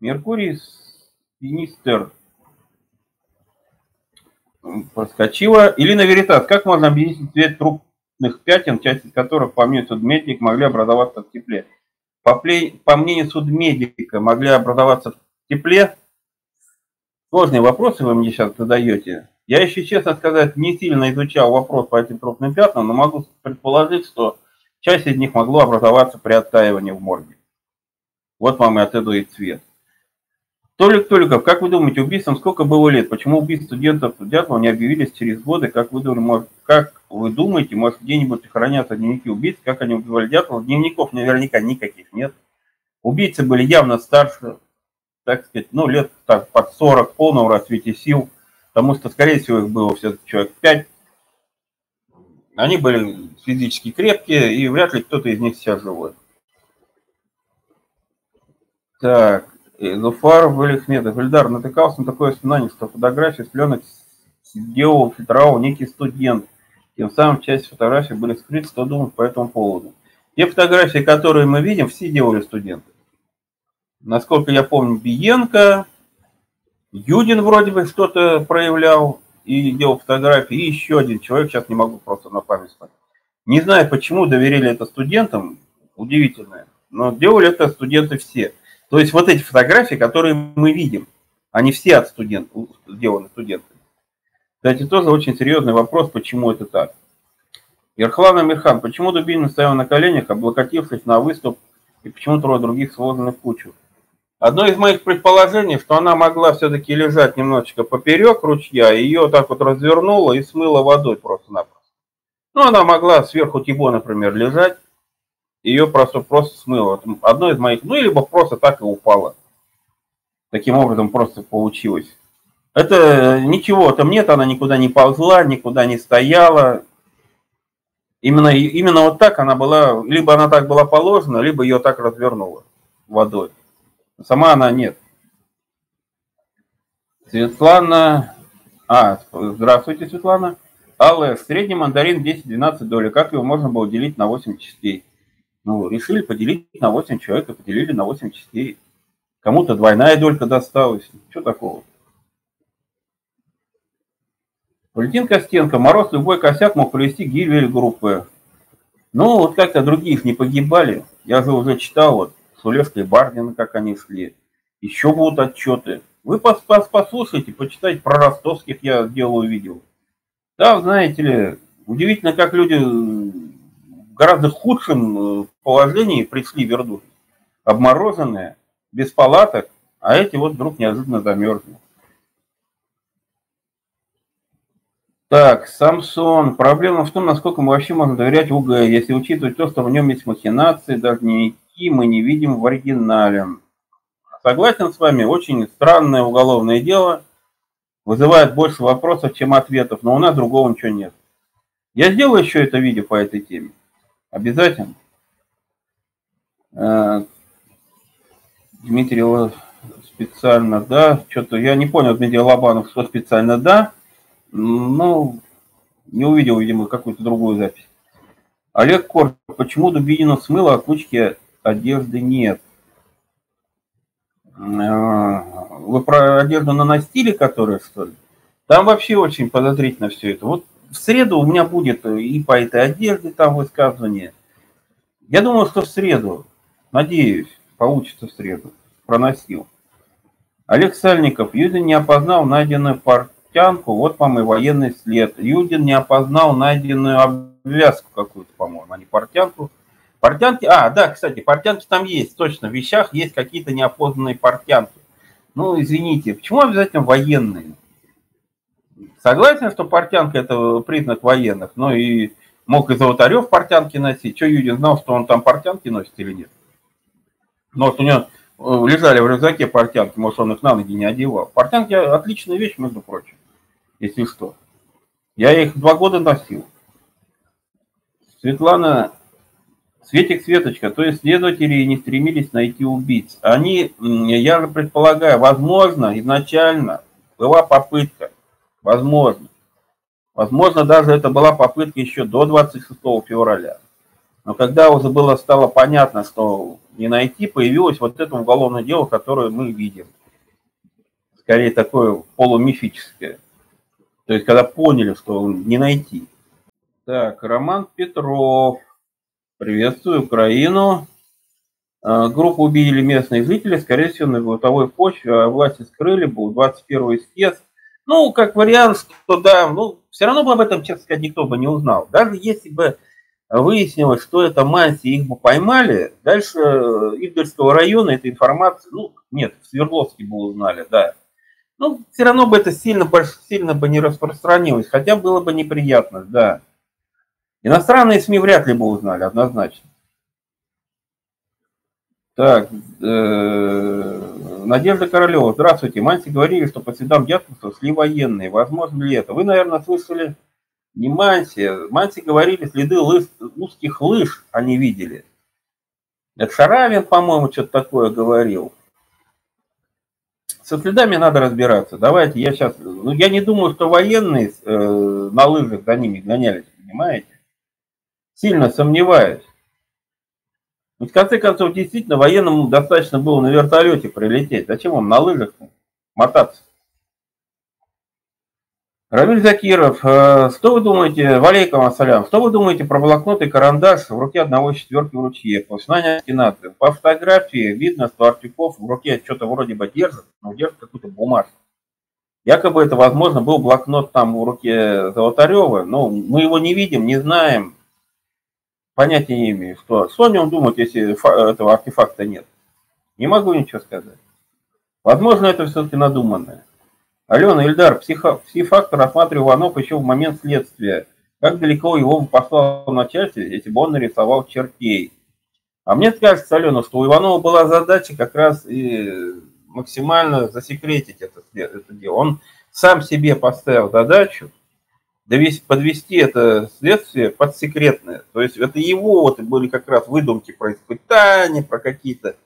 Меркурий Синистер проскочила. Илина Веритас, как можно объяснить цвет трупных пятен, части которых, по мнению судмедика, могли образоваться в тепле? По, плей, по мнению судмедика, могли образоваться в тепле? Сложные вопросы вы мне сейчас задаете. Я еще, честно сказать, не сильно изучал вопрос по этим трупным пятнам, но могу предположить, что часть из них могло образоваться при оттаивании в морге. Вот вам и отойду и цвет. Толик Толиков, как вы думаете, убийством сколько было лет? Почему убийства студентов Дятлова не объявились через годы? Как вы, думаете, может, как вы думаете, может где-нибудь хранятся дневники убийц? Как они убивали Дятлова? Дневников наверняка никаких нет. Убийцы были явно старше, так сказать, ну, лет так, под 40, полного расцвете сил, потому что, скорее всего, их было все-таки человек 5. Они были физически крепкие, и вряд ли кто-то из них сейчас живой. Так, Зуфар Валихмедов. Ильдар натыкался на такое воспоминание, что фотографии с пленок сделал, фильтровал некий студент. Тем самым часть фотографий были скрыты, что думать по этому поводу. Те фотографии, которые мы видим, все делали студенты. Насколько я помню, Биенко, Юдин вроде бы что-то проявлял и делал фотографии, и еще один человек, сейчас не могу просто на память сказать. Не знаю, почему доверили это студентам, удивительно, но делали это студенты все – то есть вот эти фотографии, которые мы видим, они все от студентов, сделаны студентами. Кстати, тоже очень серьезный вопрос, почему это так. Ерхлан Амирхан, почему Дубинин стоял на коленях, облокотившись на выступ, и почему трое других сложены в кучу? Одно из моих предположений, что она могла все-таки лежать немножечко поперек ручья, и ее так вот развернула и смыла водой просто-напросто. Ну, она могла сверху Тибо, например, лежать, ее просто, просто смыло. Одно из моих, ну, либо просто так и упало. Таким образом просто получилось. Это ничего там нет, она никуда не ползла, никуда не стояла. Именно, именно вот так она была, либо она так была положена, либо ее так развернула водой. Сама она нет. Светлана... А, здравствуйте, Светлана. Алла, средний мандарин 10-12 доли. Как его можно было делить на 8 частей? Ну, решили поделить на 8 человек, и поделили на 8 частей. Кому-то двойная долька досталась. Что такого? Валентин Костенко. Мороз любой косяк мог привести к гибели группы. Ну, вот как-то других не погибали. Я же уже читал, вот, Сулевка и Бардина, как они шли. Еще будут отчеты. Вы пос -пос послушайте, почитайте про ростовских, я делаю видео. Да, знаете ли, удивительно, как люди гораздо худшем э, положении пришли вернуть. Обмороженные, без палаток, а эти вот вдруг неожиданно замерзли. Так, Самсон. Проблема в том, насколько мы вообще можем доверять УГ, если учитывать то, что в нем есть махинации, даже дневники мы не видим в оригинале. Согласен с вами, очень странное уголовное дело, вызывает больше вопросов, чем ответов, но у нас другого ничего нет. Я сделаю еще это видео по этой теме. Обязательно. Э, Дмитрий специально, да, что-то я не понял, Дмитрий Лобанов, что специально, да, ну, не увидел, видимо, какую-то другую запись. Олег Кор, почему Дубинина смыло, а кучки одежды нет? Э, вы про одежду на которая, что ли? Там вообще очень подозрительно все это. Вот в среду у меня будет и по этой одежде там высказывание. Я думаю, что в среду, надеюсь, получится в среду. Проносил. Олег Сальников. Юдин не опознал найденную портянку. Вот вам и военный след. Юдин не опознал найденную обвязку какую-то, по-моему, а не портянку. Портянки, а, да, кстати, портянки там есть, точно, в вещах есть какие-то неопознанные портянки. Ну, извините, почему обязательно военные? Согласен, что портянка это признак военных, но и мог и Золотарев портянки носить. Что Юдин знал, что он там портянки носит или нет? Может, у него э, лежали в рюкзаке портянки, может, он их на ноги не одевал. Портянки отличная вещь, между прочим, если что. Я их два года носил. Светлана, Светик Светочка, то есть следователи не стремились найти убийц. Они, я предполагаю, возможно, изначально была попытка Возможно. Возможно, даже это была попытка еще до 26 февраля. Но когда уже было стало понятно, что не найти, появилось вот это уголовное дело, которое мы видим. Скорее такое полумифическое. То есть, когда поняли, что не найти. Так, Роман Петров. Приветствую Украину. А, группу убили местные жители, скорее всего, на бытовой почве, а власти скрыли, был 21 съезд. Ну, как вариант, что да, ну, все равно бы об этом, честно сказать, никто бы не узнал. Даже если бы выяснилось, что это Манси, их бы поймали, дальше Игорского района эта информация, ну, нет, в Свердловске бы узнали, да. Ну, все равно бы это сильно, сильно бы не распространилось, хотя было бы неприятно, да. Иностранные СМИ вряд ли бы узнали, однозначно. Так, э, Надежда Королева, здравствуйте. Манси говорили, что по следам Дятлова шли военные. Возможно ли это? Вы, наверное, слышали не Манси. Манси говорили, следы лыс, узких лыж они видели. Это Шаравин, по-моему, что-то такое говорил. Со следами надо разбираться. Давайте я сейчас... Ну, я не думаю, что военные э, на лыжах за ними гонялись, понимаете? Сильно сомневаюсь. В конце концов, действительно, военному достаточно было на вертолете прилететь. Зачем вам на лыжах мотаться? Рамиль Закиров, э, что вы думаете, Валейкам Ассалям, что вы думаете про блокнот и карандаш в руке одного четверки в ручье? По антинации. По фотографии видно, что Артюков в руке что-то вроде бы держит, но держит какую-то бумажку. Якобы это, возможно, был блокнот там в руке Золотарева, но мы его не видим, не знаем, понятия не имею, что. Нем думать, если этого артефакта нет? Не могу ничего сказать. Возможно, это все-таки надуманное. Алена, Ильдар, психо, психфактор рассматривал Иванов еще в момент следствия. Как далеко его послал начальство, если бы он нарисовал чертей. А мне кажется, Алена, что у Иванова была задача как раз и максимально засекретить это, это дело. Он сам себе поставил задачу довести, подвести это следствие под секретное. То есть это его вот были как раз выдумки про испытания, про какие-то.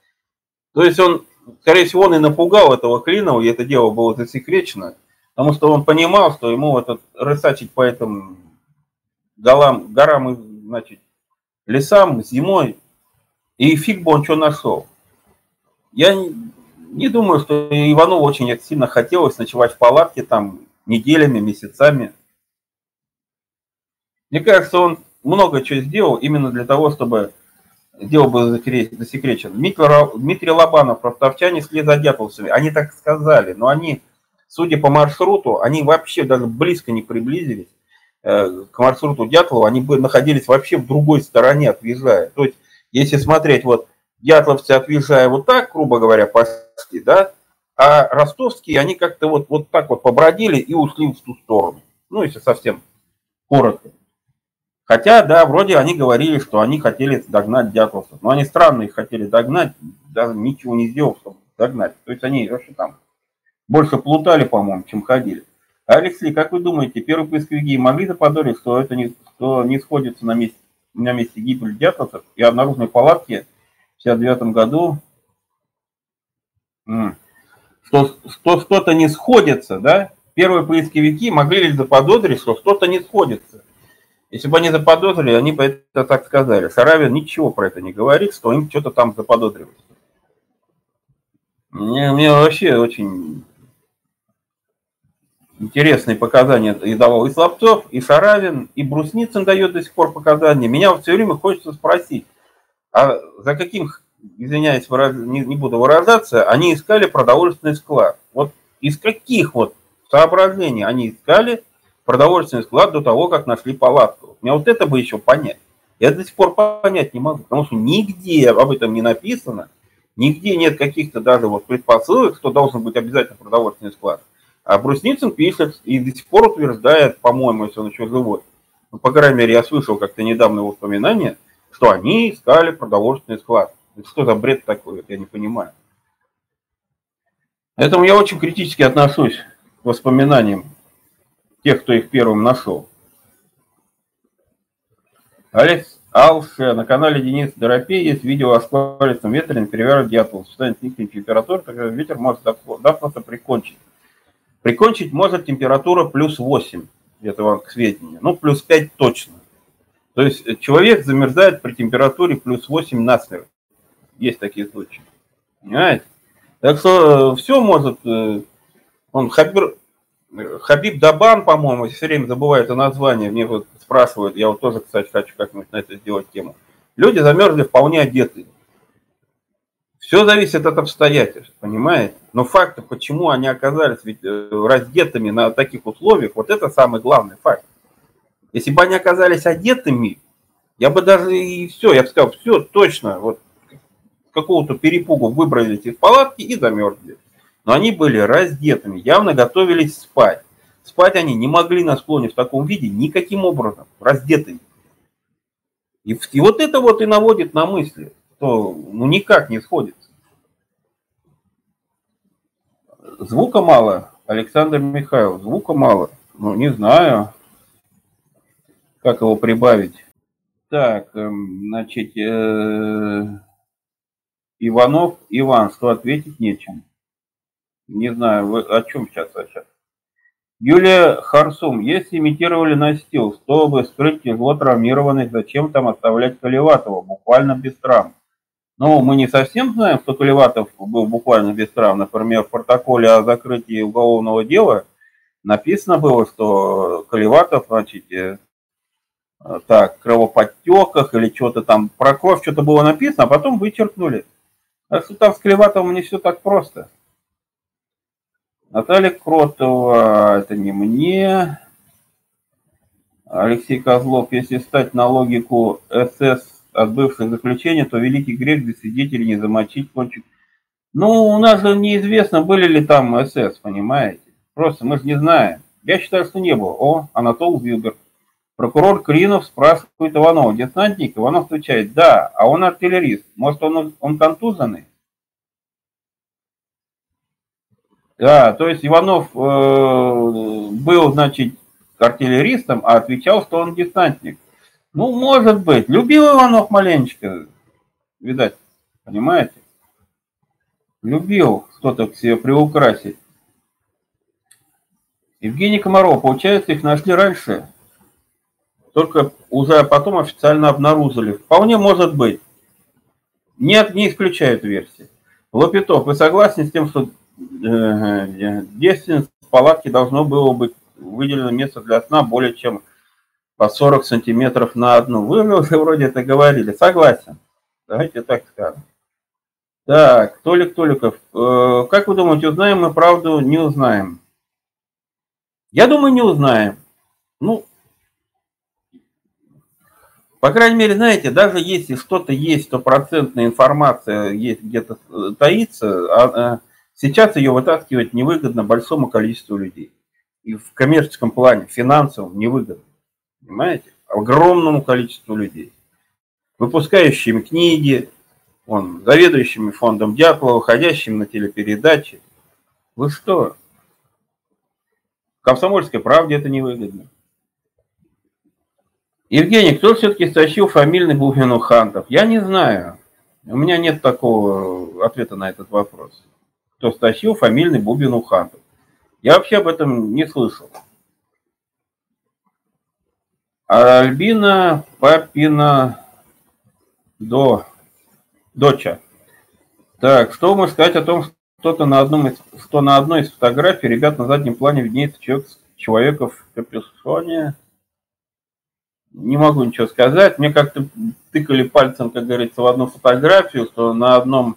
То есть он, скорее всего, он и напугал этого Клинова, и это дело было засекречено, потому что он понимал, что ему этот рысачить по этим горам, горам и, значит, лесам зимой, и фиг бы он что нашел. Я не, не думаю, что Иванову очень сильно хотелось ночевать в палатке там неделями, месяцами. Мне кажется, он много чего сделал именно для того, чтобы дело было засекречено. Дмитрий Лобанов, ростовчане шли за дятловцами. Они так сказали, но они, судя по маршруту, они вообще даже близко не приблизились э, к маршруту Дятлова. Они бы находились вообще в другой стороне, отъезжая. То есть, если смотреть, вот дятловцы, отъезжая вот так, грубо говоря, почти, да, а ростовские, они как-то вот, вот так вот побродили и ушли в ту сторону. Ну, если совсем коротко. Хотя, да, вроде они говорили, что они хотели догнать дятловцев. Но они странно их хотели догнать, даже ничего не сделав, чтобы догнать. То есть они вообще там больше плутали, по-моему, чем ходили. Алексей, как вы думаете, первые поисковики могли заподозрить, что это не, что не сходится на месте, на месте гибели дятловцев и обнаруженной палатки в 59 году, что, что что-то не сходится, да? Первые поисковики могли ли заподозрить, что что-то не сходится? Если бы они заподозрили, они бы это так сказали. Саравин ничего про это не говорит, что им что-то там заподозривают. Мне, мне вообще очень интересные показания и давал и Слабцов, и Шаравин, и Брусницын дает до сих пор показания. Меня все время хочется спросить, а за каким, извиняюсь, выраз... не, не буду выражаться, они искали продовольственный склад. Вот из каких вот соображений они искали продовольственный склад до того, как нашли палатку. Мне вот это бы еще понять. Я до сих пор понять не могу, потому что нигде об этом не написано, нигде нет каких-то даже вот предпосылок, что должен быть обязательно продовольственный склад. А Брусницын пишет и до сих пор утверждает, по-моему, если он еще живой, ну, по крайней мере, я слышал как-то недавно его воспоминания, что они искали продовольственный склад. Это что за бред такой, я не понимаю. Поэтому я очень критически отношусь к воспоминаниям тех, кто их первым нашел. Алекс Алше, на канале Денис Доропей есть видео о сквалистом ветре на перевернут Дятлов. Станет низкая температура, тогда ветер может запросто прикончить. Прикончить может температура плюс 8, это вам к сведению. Ну, плюс 5 точно. То есть человек замерзает при температуре плюс 8 насмерть. есть такие случаи. Понимаете? Так что все может... Он Хабир, Хабиб Дабан, по-моему, все время забываю это название, мне вот спрашивают, я вот тоже, кстати, хочу как-нибудь на это сделать тему. Люди замерзли вполне одетые. Все зависит от обстоятельств, понимаете? Но факты, почему они оказались ведь э, раздетыми на таких условиях, вот это самый главный факт. Если бы они оказались одетыми, я бы даже и все, я бы сказал, все, точно, вот какого-то перепугу выбрались из палатки и замерзли но они были раздетыми, явно готовились спать. Спать они не могли на склоне в таком виде никаким образом, раздетыми. И, и вот это вот и наводит на мысли, что ну никак не сходится. Звука мало, Александр Михайлов, звука мало. Ну, не знаю, как его прибавить. Так, эм, значит, э, Иванов Иван, что ответить нечем. Не знаю, вы о чем сейчас сейчас. Юлия Харсум, если имитировали настил, чтобы скрыть тяжело травмированных, зачем там оставлять Колеватова, буквально без травм? Ну, мы не совсем знаем, что Колеватов был буквально без травм. Например, в протоколе о закрытии уголовного дела написано было, что Колеватов, значит, э, так, кровоподтеках или что-то там, про кровь что-то было написано, а потом вычеркнули. А что там с Колеватовым не все так просто. Наталья Кротова, это не мне. Алексей Козлов, если стать на логику СС от бывших заключения, то великий грех для свидетелей не замочить кончик. Ну, у нас же неизвестно, были ли там СС, понимаете? Просто мы же не знаем. Я считаю, что не было. О, Анатол Вилберг. Прокурор Кринов спрашивает Иванова, десантник? Иванов отвечает, да, а он артиллерист. Может, он, он контузанный? Да, то есть Иванов э, был, значит, артиллеристом, а отвечал, что он десантник. Ну, может быть. Любил Иванов маленечко, видать, понимаете? Любил что-то к себе приукрасить. Евгений Комаров, получается, их нашли раньше, только уже потом официально обнаружили. Вполне может быть. Нет, не исключают версии. Лопитов, вы согласны с тем, что Девственниц в палатке должно было быть выделено место для сна более чем по 40 сантиметров на одну. Вы уже вроде это говорили. Согласен. Давайте так скажем. Так, Толик Толиков. Э, как вы думаете, узнаем мы правду? Не узнаем. Я думаю, не узнаем. Ну, по крайней мере, знаете, даже если что-то есть, стопроцентная информация есть где-то э, таится, а, э, Сейчас ее вытаскивать невыгодно большому количеству людей. И в коммерческом плане, финансовом невыгодно. Понимаете? Огромному количеству людей. Выпускающими книги, он, заведующими фондом Дятлова, выходящим на телепередачи. Вы что? Комсомольской правде это невыгодно. Евгений, кто все-таки стащил фамильный Бухину Хантов? Я не знаю. У меня нет такого ответа на этот вопрос кто стащил фамильный бубен у хантов. Я вообще об этом не слышал. А Альбина Папина до, доча. Так, что можно сказать о том, что-то на одном из, что на одной из фотографий ребят на заднем плане виднеется человек, человека в капюшоне. Не могу ничего сказать. Мне как-то тыкали пальцем, как говорится, в одну фотографию, что на одном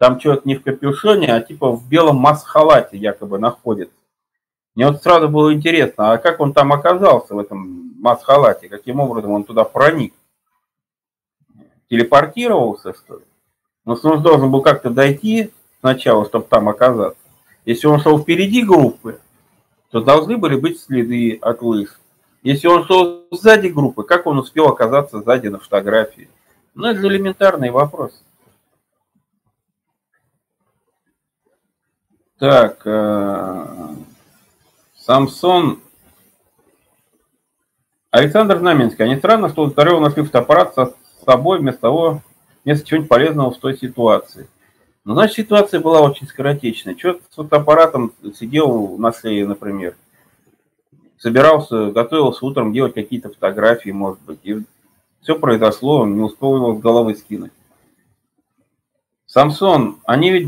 там человек не в капюшоне, а типа в белом маск-халате якобы находится. Мне вот сразу было интересно, а как он там оказался в этом маск-халате? Каким образом он туда проник? Телепортировался, что ли? Ну, он должен был как-то дойти сначала, чтобы там оказаться. Если он шел впереди группы, то должны были быть следы от лыж. Если он шел сзади группы, как он успел оказаться сзади на фотографии? Ну, это же элементарный Так, э, Самсон. Александр Знаменский. А не странно, что у Царева нашли фотоаппарат со собой вместо того, вместо чего-нибудь полезного в той ситуации. Ну, значит, ситуация была очень скоротечная. Что с фотоаппаратом сидел на шее, например. Собирался, готовился утром делать какие-то фотографии, может быть. И все произошло, он не успел его с головы скинуть. Самсон, они ведь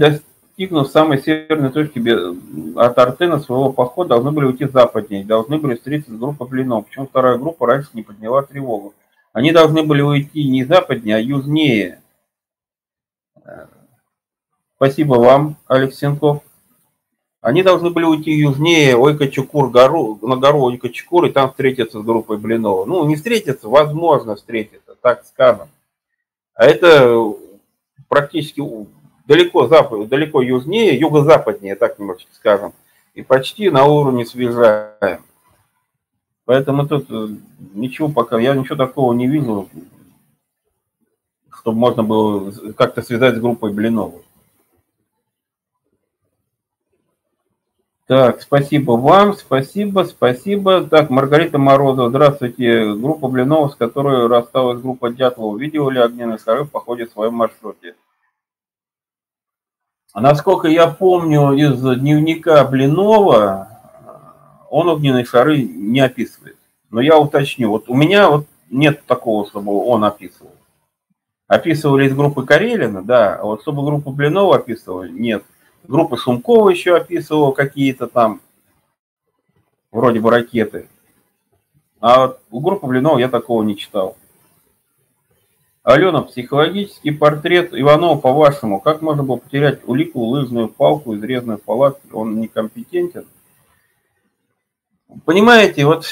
достигнув самой северной точки от Артена своего похода, должны были уйти западнее, должны были встретиться с группой блинов. Почему вторая группа раньше не подняла тревогу? Они должны были уйти не западнее, а южнее. Спасибо вам, Алексенков. Они должны были уйти южнее Ойка-Чукур, гору, на гору Ойка-Чукур, и там встретиться с группой Блинова. Ну, не встретиться, возможно встретиться, так скажем. А это практически далеко, запад, далеко южнее, юго-западнее, так немножечко скажем. И почти на уровне свежаем. Поэтому тут э, ничего пока, я ничего такого не вижу, чтобы можно было как-то связать с группой Блиновой. Так, спасибо вам, спасибо, спасибо. Так, Маргарита Морозова, здравствуйте. Группа Блинова, с которой рассталась группа Дятлова. Видела ли огненный шары в походе в своем маршруте? Насколько я помню из дневника Блинова, он огненные шары не описывает. Но я уточню. Вот у меня вот нет такого, чтобы он описывал. Описывали из группы Карелина, да, а вот чтобы группу Блинова описывали, нет. Группа Шумкова еще описывала какие-то там, вроде бы ракеты. А вот у группы Блинова я такого не читал. Алена, психологический портрет Иванова, по-вашему, как можно было потерять улику, лыжную палку, изрезанную в палатке? Он некомпетентен? Понимаете, вот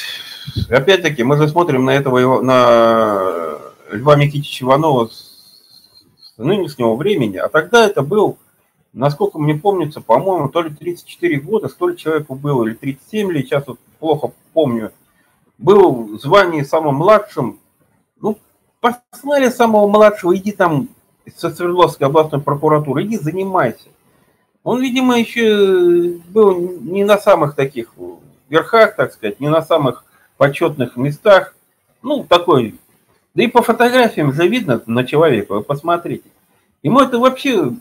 опять-таки мы же смотрим на этого, на Льва Никитича Иванова с нынешнего времени, а тогда это был насколько мне помнится, по-моему, то ли 34 года, столь человеку было, или 37, или сейчас вот плохо помню, был в звании самым младшим. Ну, послали самого младшего, иди там со Свердловской областной прокуратуры, иди занимайся. Он, видимо, еще был не на самых таких верхах, так сказать, не на самых почетных местах. Ну, такой. Да и по фотографиям же видно на человека, вы посмотрите. Ему это вообще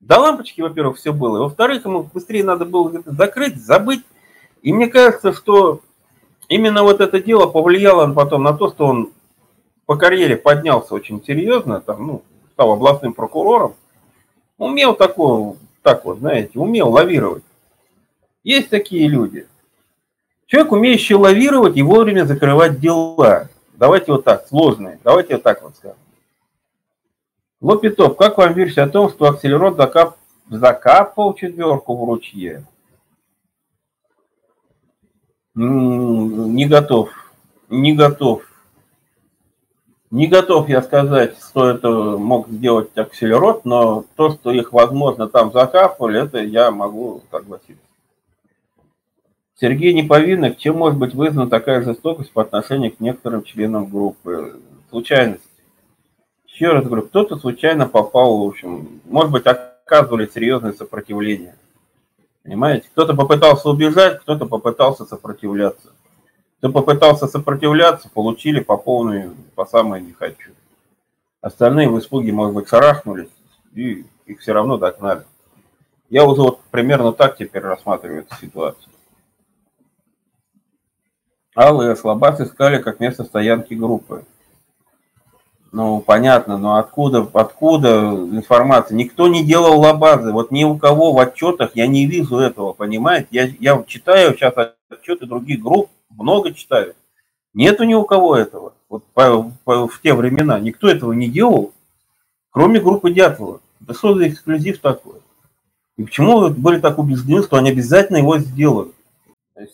до лампочки, во-первых, все было. Во-вторых, ему быстрее надо было это закрыть, забыть. И мне кажется, что именно вот это дело повлияло потом на то, что он по карьере поднялся очень серьезно, там, ну, стал областным прокурором. Умел такое, так вот, знаете, умел лавировать. Есть такие люди. Человек, умеющий лавировать и вовремя закрывать дела. Давайте вот так, сложные. Давайте вот так вот скажем. Лопитов, как вам версия о том, что Акселерон закап... закапал четверку в ручье? Не готов. Не готов. Не готов я сказать, что это мог сделать акселерот, но то, что их, возможно, там закапывали, это я могу согласиться. Сергей Неповинных, чем может быть вызвана такая жестокость по отношению к некоторым членам группы? Случайность. Еще раз говорю, кто-то случайно попал, в общем, может быть, оказывали серьезное сопротивление. Понимаете? Кто-то попытался убежать, кто-то попытался сопротивляться. Кто попытался сопротивляться, получили по полной, по самой не хочу. Остальные в испуге, может быть, шарахнулись, и их все равно догнали. Я уже вот примерно так теперь рассматриваю эту ситуацию. Аллы и Слабас искали как место стоянки группы. Ну, понятно, но откуда, откуда информация? Никто не делал лабазы. Вот ни у кого в отчетах я не вижу этого, понимаете? Я, я читаю сейчас отчеты других групп, много читаю. Нету ни у кого этого. Вот по, по, в те времена никто этого не делал, кроме группы Дятлова. Это что за эксклюзив такой? И почему вы были так убеждены, что они обязательно его сделают?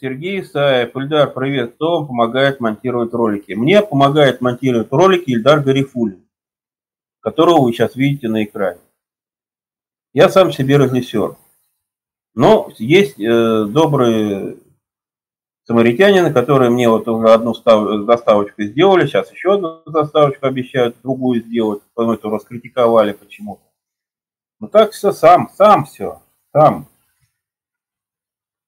Сергей Исаев, Ильдар, привет. Кто вам помогает монтировать ролики? Мне помогает монтировать ролики Ильдар Гарифулин, которого вы сейчас видите на экране. Я сам себе режиссер. Но есть э, добрые самаритянины, которые мне вот уже одну заставочку сделали, сейчас еще одну заставочку обещают, другую сделать, потом это раскритиковали почему-то. Ну так все сам, сам все, сам.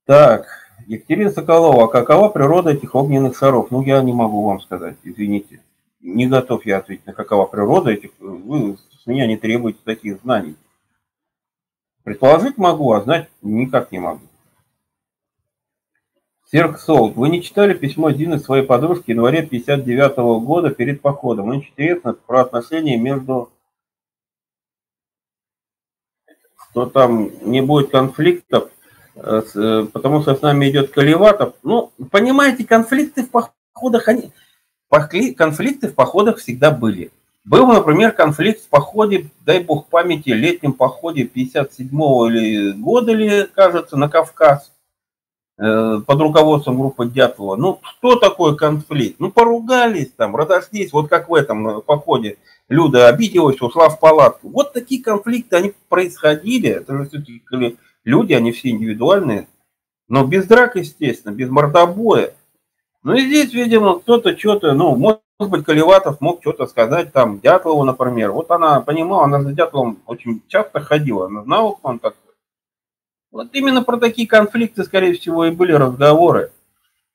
Так, Екатерина Соколова, а какова природа этих огненных шаров? Ну, я не могу вам сказать, извините. Не готов я ответить на какова природа этих. Вы с меня не требуете таких знаний. Предположить могу, а знать никак не могу. Серк Сол, вы не читали письмо Дины своей подружки в январе 59 -го года перед походом? Очень интересно про отношения между что там не будет конфликтов, э, э, потому что с нами идет Каливатов. Ну, понимаете, конфликты в походах, они, конфликты в походах всегда были. Был, например, конфликт в походе, дай бог памяти, летнем походе 57-го или года, или, кажется, на Кавказ под руководством группы Дятлова. Ну, что такое конфликт? Ну, поругались там, разошлись, вот как в этом походе. Люда обиделась, ушла в палатку. Вот такие конфликты, они происходили. Это же все-таки люди, они все индивидуальные. Но без драк, естественно, без мордобоя. Ну и здесь, видимо, кто-то что-то, ну, может быть, Колеватов мог что-то сказать, там, Дятлову, например. Вот она понимала, она за Дятловым очень часто ходила, она знала, кто он такой. Вот именно про такие конфликты, скорее всего, и были разговоры.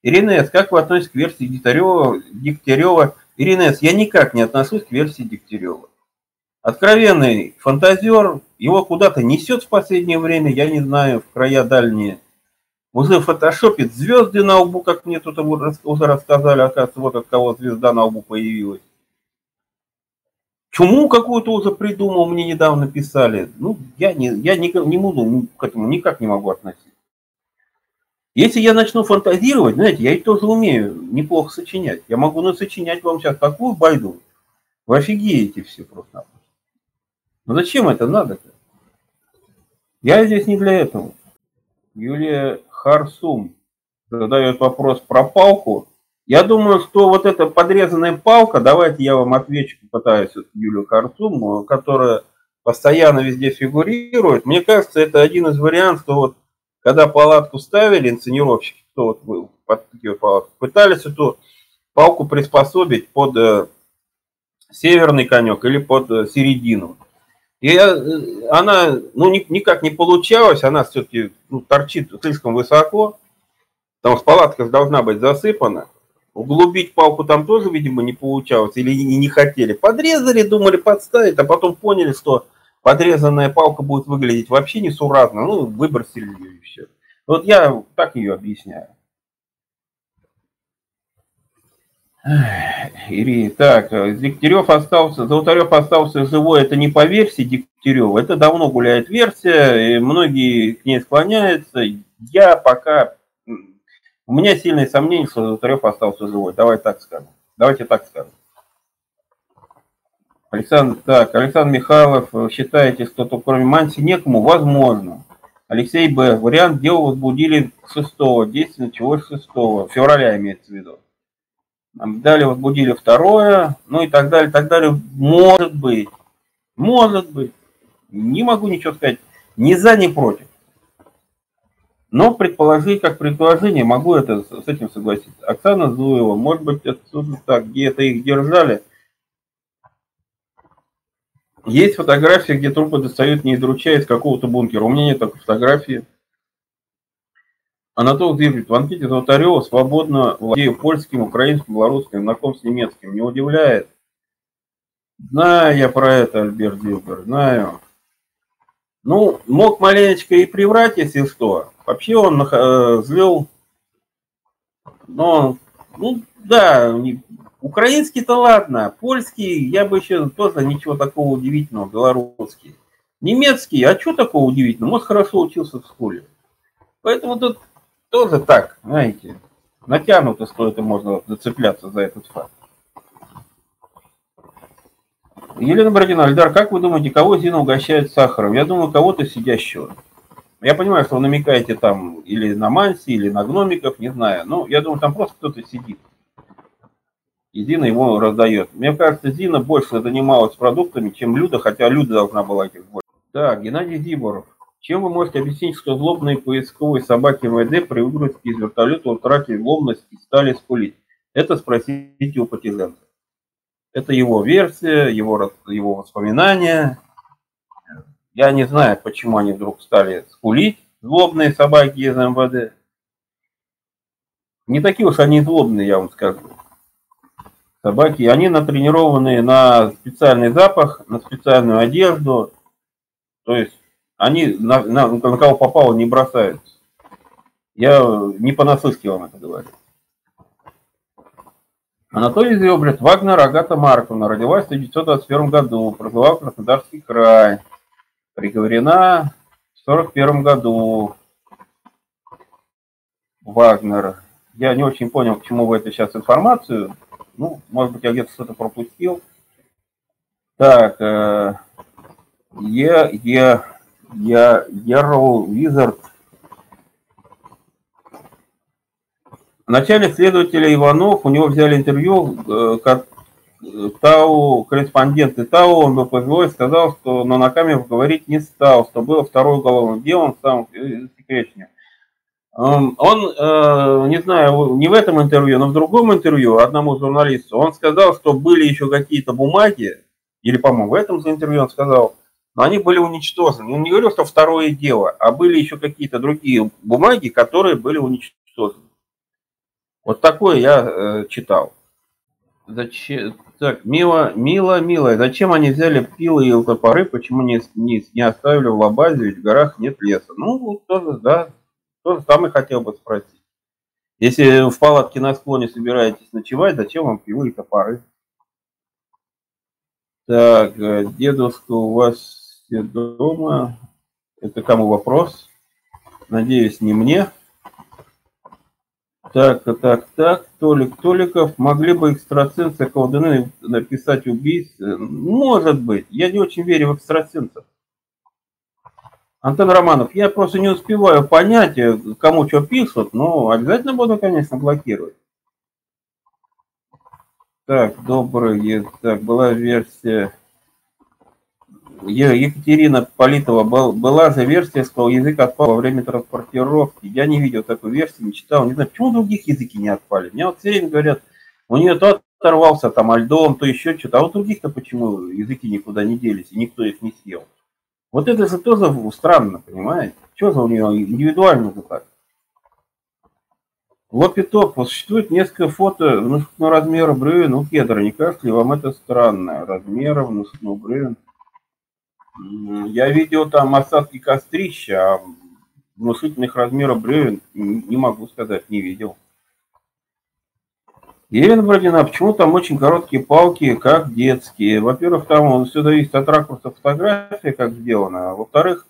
Иринес, как вы относитесь к версии Дегтярева, Дегтярева Иринес, я никак не отношусь к версии Дегтярева. Откровенный фантазер, его куда-то несет в последнее время, я не знаю, в края дальние. Уже фотошопит звезды на лбу, как мне тут уже рассказали, оказывается, вот от кого звезда на лбу появилась. Чуму какую-то уже придумал, мне недавно писали. Ну, я не, я не, не буду к этому никак не могу относиться. Если я начну фантазировать, знаете, я ведь тоже умею неплохо сочинять. Я могу насочинять вам сейчас такую байду. Вы офигеете все просто. Но зачем это надо-то? Я здесь не для этого. Юлия Харсум задает вопрос про палку. Я думаю, что вот эта подрезанная палка, давайте я вам отвечу, попытаюсь вот Юлию Харсум, которая постоянно везде фигурирует. Мне кажется, это один из вариантов, что вот когда палатку ставили, инсценировщики, кто вот был под такие палатки, пытались эту палку приспособить под э, северный конек или под э, середину. И э, она, ну, никак не получалась, она все-таки ну, торчит слишком высоко, потому что палатка должна быть засыпана. Углубить палку там тоже, видимо, не получалось, или не хотели. Подрезали, думали подставить, а потом поняли, что подрезанная палка будет выглядеть вообще несуразно, ну, выбросили ее и все. Вот я так ее объясняю. Ири, так, Дегтярев остался, Золотарев остался живой, это не по версии Дегтярева, это давно гуляет версия, многие к ней склоняются. Я пока, у меня сильные сомнения, что Золотарев остался живой, давай так скажем. Давайте так скажем. Александр, так, Александр Михайлов, считаете, что то кроме Манси некому? Возможно. Алексей Б. Вариант дела возбудили 6 действие началось 6 февраля имеется в виду. Далее возбудили второе, ну и так далее, так далее. Может быть, может быть. Не могу ничего сказать ни за, ни против. Но предположить, как предположение, могу это с этим согласиться. Оксана Зуева, может быть, это так, где-то их держали – есть фотография, где трупы достают не из из какого-то бункера. У меня нет такой фотографии. Анатол Дивлет, в анкете Золотарева свободно владею польским, украинским, белорусским, знаком с немецким. Не удивляет? Знаю я про это, Альберт Дилбер, знаю. Ну, мог маленечко и приврать, если что. Вообще он э, но, ну, да, Украинский-то ладно, польский, я бы еще тоже ничего такого удивительного, белорусский. Немецкий, а что такого удивительного? Может, хорошо учился в школе. Поэтому тут тоже так, знаете, натянуто стоит и можно зацепляться за этот факт. Елена Бородина, Альдар, как вы думаете, кого Зина угощает сахаром? Я думаю, кого-то сидящего. Я понимаю, что вы намекаете там или на Манси, или на гномиков, не знаю. Но я думаю, там просто кто-то сидит и Зина ему раздает. Мне кажется, Зина больше занималась продуктами, чем Люда, хотя Люда должна была этих больше. Так, Геннадий Зиборов. Чем вы можете объяснить, что злобные поисковые собаки МВД при выгрузке из вертолета утратили злобность и стали скулить? Это спросите у Патизенца. Это его версия, его, его воспоминания. Я не знаю, почему они вдруг стали скулить, злобные собаки из МВД. Не такие уж они злобные, я вам скажу собаки, они натренированные на специальный запах, на специальную одежду. То есть они на, на, на кого попало не бросаются. Я не понаслышке вам это говорю. Анатолий Зёблет, Вагнер Агата Марковна, родилась в 1921 году, прожила в Краснодарский край. Приговорена в 41 году Вагнер. Я не очень понял, к чему вы это сейчас информацию. Ну, может быть, я где-то что-то пропустил. Так, э, я, я, я, Ярл Визард. Вначале следователя Иванов, у него взяли интервью, э, ТАУ, корреспондент ТАУ, он был и сказал, что на камеру говорить не стал, что было второе уголовное дело, он сам э, секретнее. Эм, он, э, не знаю, не в этом интервью, но в другом интервью одному журналисту, он сказал, что были еще какие-то бумаги, или, по-моему, в этом интервью он сказал, но они были уничтожены. Он не говорил, что второе дело, а были еще какие-то другие бумаги, которые были уничтожены. Вот такое я э, читал. Зачем? Так, мило, мило, милая, зачем они взяли пилы и топоры, почему не, не, не оставили в лабазе, ведь в горах нет леса? Ну, тоже, да, то же самое хотел бы спросить. Если в палатке на склоне собираетесь ночевать, зачем вам пилы и топоры? Так, э, дедушка у вас все дома. Это кому вопрос? Надеюсь, не мне. Так, так, так, Толик Толиков. Могли бы экстрасенсы колдуны написать убийство? Может быть. Я не очень верю в экстрасенсов. Антон Романов, я просто не успеваю понять, э, кому что пишут, но обязательно буду, конечно, блокировать. Так, добрый, так, была версия... Екатерина Политова, был, была же версия, что язык отпал во время транспортировки. Я не видел такой версии, не читал, не знаю, почему других языки не отпали. Мне вот все время говорят, у нее то оторвался там альдом, то еще что-то, а у других-то почему языки никуда не делись, и никто их не съел. Вот это же тоже странно, понимаете? Что за у нее индивидуально же так? Лопиток. Существует несколько фото внушительного размера бревен у кедра. Не кажется ли вам это странно? Размера внушительного бревен. Я видел там осадки кострища, а внушительных размеров бревен не могу сказать, не видел. Елена Бродина, а почему там очень короткие палки, как детские? Во-первых, там все зависит от ракурса фотографии, как сделано. А во-вторых,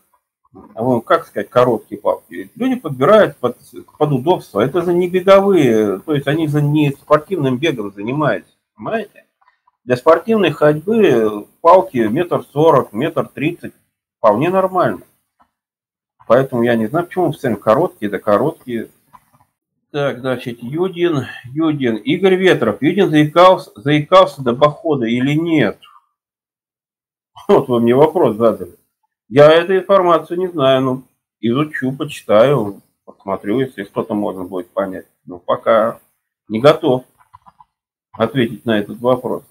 как сказать, короткие палки. Люди подбирают под, под удобство. Это же не беговые, то есть они же не спортивным бегом занимаются, понимаете? Для спортивной ходьбы палки метр сорок, метр тридцать вполне нормально. Поэтому я не знаю, почему все короткие, да короткие. Так, значит, Юдин, Юдин, Игорь Ветров. Юдин заикался, заикался до похода или нет? Вот вы мне вопрос задали. Я эту информацию не знаю, ну, изучу, почитаю, посмотрю, если что-то можно будет понять. Но пока не готов ответить на этот вопрос.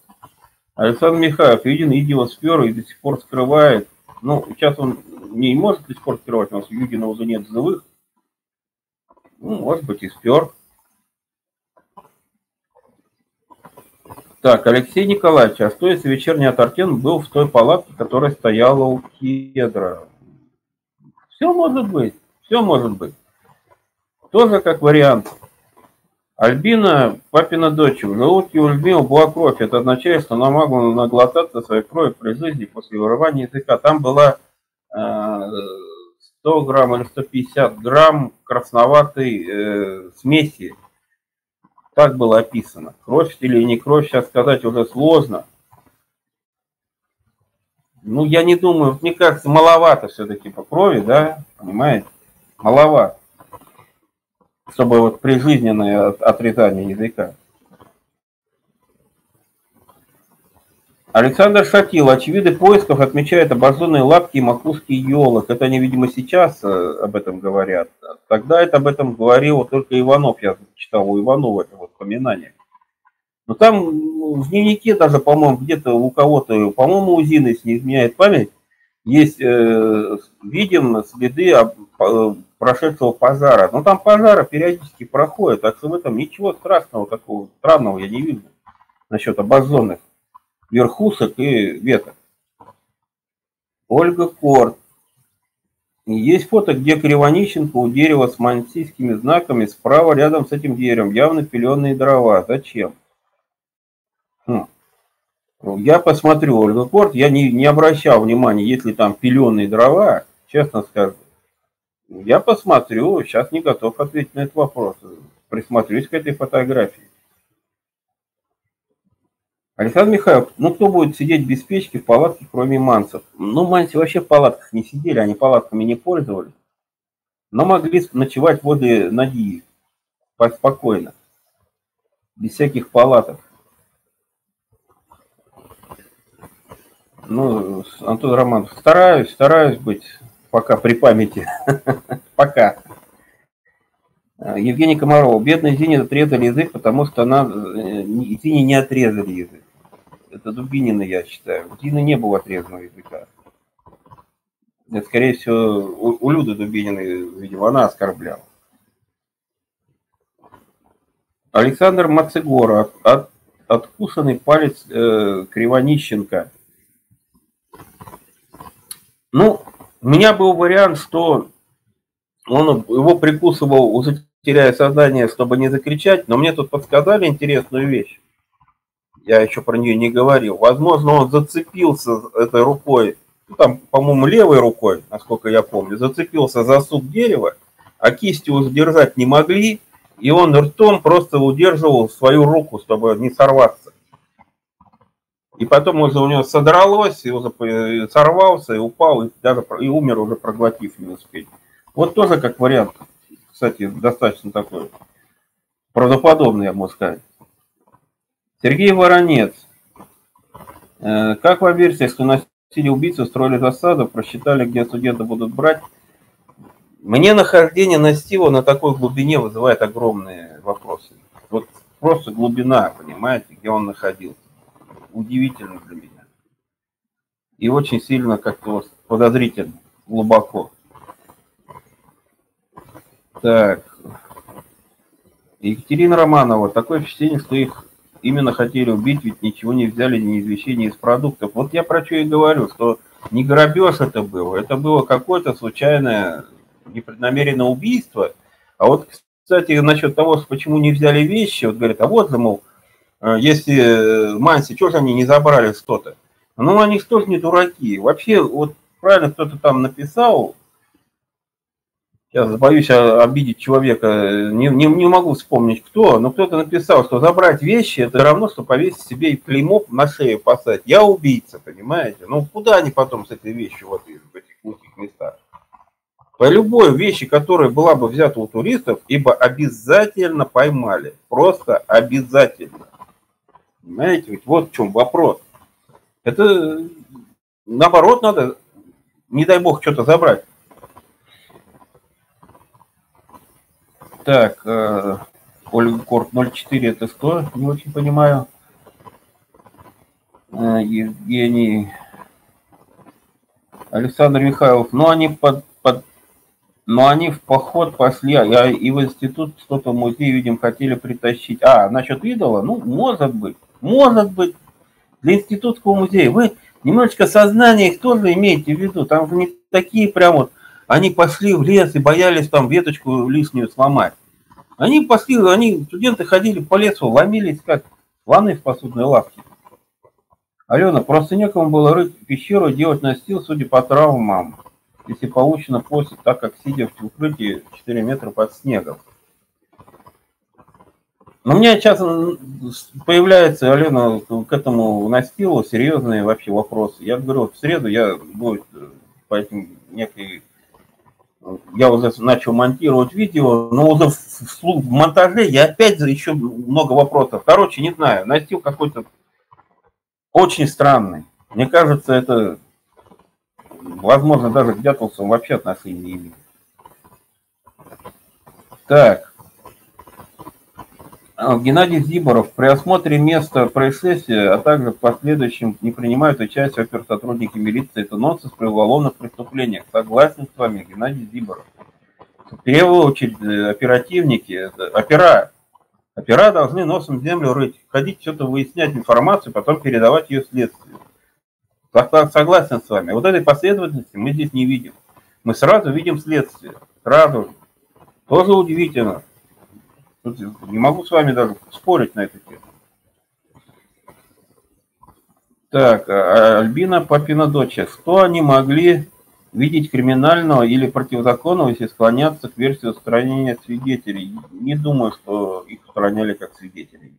Александр Михайлов, Юдин Идио спер и до сих пор скрывает. Ну, сейчас он не может до сих пор скрывать, у нас Юдина уже нет живых. Ну, может быть, и спер. Так, Алексей Николаевич, а что если вечерний Атартен был в той палатке, которая стояла у кедра? Все может быть, все может быть. Тоже как вариант. Альбина, папина дочь, в желудке у Альбины была кровь. Это означает, что она могла наглотаться своей крови при жизни после вырывания языка. Там была э, 100 грамм или 150 грамм красноватой э, смеси. Так было описано. Кровь или не кровь, сейчас сказать уже сложно. Ну, я не думаю, мне кажется, маловато все-таки по крови, да, понимаете? Маловато. Чтобы вот прижизненное отрезание языка. Александр Шатил. Очевидцы поисков отмечает обожженные лапки и макушки елок. Это они, видимо, сейчас э, об этом говорят. Тогда это об этом говорил только Иванов. Я читал у Иванова это воспоминание. Но там ну, в дневнике даже, по-моему, где-то у кого-то, по-моему, у Зины, если не изменяет память, есть, э, видим следы э, прошедшего пожара. Но там пожары периодически проходят, так что в этом ничего страшного, такого странного я не вижу насчет обожженных верхушек и веток. Ольга Корт. Есть фото, где Кривонищенко у дерева с мантийскими знаками, справа рядом с этим деревом, явно пеленые дрова. Зачем? Хм. Я посмотрю, Ольга Корт, я не, не обращал внимания, если там пеленые дрова, честно скажу. Я посмотрю, сейчас не готов ответить на этот вопрос. Присмотрюсь к этой фотографии. Александр Михайлович, ну кто будет сидеть без печки в палатке, кроме манцев? Ну, манси вообще в палатках не сидели, они палатками не пользовались. Но могли ночевать возле ноги спокойно, без всяких палаток. Ну, Антон Романов, стараюсь, стараюсь быть пока при памяти. Пока. Евгений Комаров. Бедной Зине отрезали язык, потому что она... Э, Зине не отрезали язык. Это Дубинина, я считаю. У Зины не было отрезанного языка. Это, скорее всего, у, Люды Дубининой, видимо, она оскорбляла. Александр Мацегора. От, откусанный палец э, Кривонищенко. Ну, у меня был вариант, что он его прикусывал, уже теряя сознание, чтобы не закричать, но мне тут подсказали интересную вещь. Я еще про нее не говорил. Возможно, он зацепился этой рукой, ну, там, по-моему, левой рукой, насколько я помню, зацепился за сук дерева, а кисти уже держать не могли, и он ртом просто удерживал свою руку, чтобы не сорваться. И потом уже у него содралось, и уже сорвался, и упал, и даже и умер уже проглотив не успеть. Вот тоже как вариант, кстати, достаточно такой правдоподобный, я могу сказать. Сергей Воронец. Э, как в версии, что носили убийцы, устроили засаду, просчитали, где студенты будут брать? Мне нахождение на Стива на такой глубине вызывает огромные вопросы. Вот просто глубина, понимаете, где он находился удивительно для меня. И очень сильно как-то подозрительно, глубоко. Так. Екатерина Романова. Такое впечатление, что их именно хотели убить, ведь ничего не взяли, ни из вещей, ни из продуктов. Вот я про что и говорю, что не грабеж это было, это было какое-то случайное, непреднамеренное убийство. А вот, кстати, насчет того, почему не взяли вещи, вот говорят, а вот, мол, если э, Манси, что же они не забрали что-то? Ну, они что же не дураки. Вообще, вот правильно кто-то там написал, сейчас боюсь обидеть человека, не, не, не могу вспомнить кто, но кто-то написал, что забрать вещи, это равно, что повесить себе и клеймо на шею поставить. Я убийца, понимаете? Ну, куда они потом с этой вещью вот в этих узких местах? По любой вещи, которая была бы взята у туристов, ибо обязательно поймали. Просто обязательно. Понимаете, ведь вот в чем вопрос. Это наоборот надо, не дай бог, что-то забрать. Так, э, Ольга Корт 04 это что? Не очень понимаю. Э, Евгений Александр Михайлов. Ну, они под, под но они в поход пошли, а и в институт что-то в музей, видим, хотели притащить. А, насчет идола? Ну, может быть. Может быть, для институтского музея. Вы немножечко сознание их тоже имеете в виду. Там же не такие прям вот, они пошли в лес и боялись там веточку лишнюю сломать. Они пошли, они, студенты ходили по лесу, ломились как слоны в посудной лавке. Алена, просто некому было рыть пещеру, делать настил, судя по травмам, если получено после, так как сидя в укрытии 4 метра под снегом. Но у меня сейчас появляется, Алена, к этому настилу серьезные вообще вопросы. Я говорю, в среду я буду по этим некой... Я уже начал монтировать видео, но уже в, в, монтаже я опять еще много вопросов. Короче, не знаю, настил какой-то очень странный. Мне кажется, это, возможно, даже к Дятлсу вообще отношения не имеет. Так. А, Геннадий Зиборов. При осмотре места происшествия, а также в последующем не принимают участие оперсотрудники милиции. Нонсенс при уголовных преступлениях. Согласен с вами, Геннадий Зиборов. В первую очередь э, оперативники, опера, опера должны носом землю рыть, ходить что-то выяснять информацию, потом передавать ее следствию. Согласен с вами. Вот этой последовательности мы здесь не видим. Мы сразу видим следствие. Сразу. Тоже удивительно. Тут не могу с вами даже спорить на эту тему. Так, а, Альбина Папина дочь. Что они могли видеть криминального или противозаконного, если склоняться к версии устранения свидетелей. Не думаю, что их устраняли как свидетелей.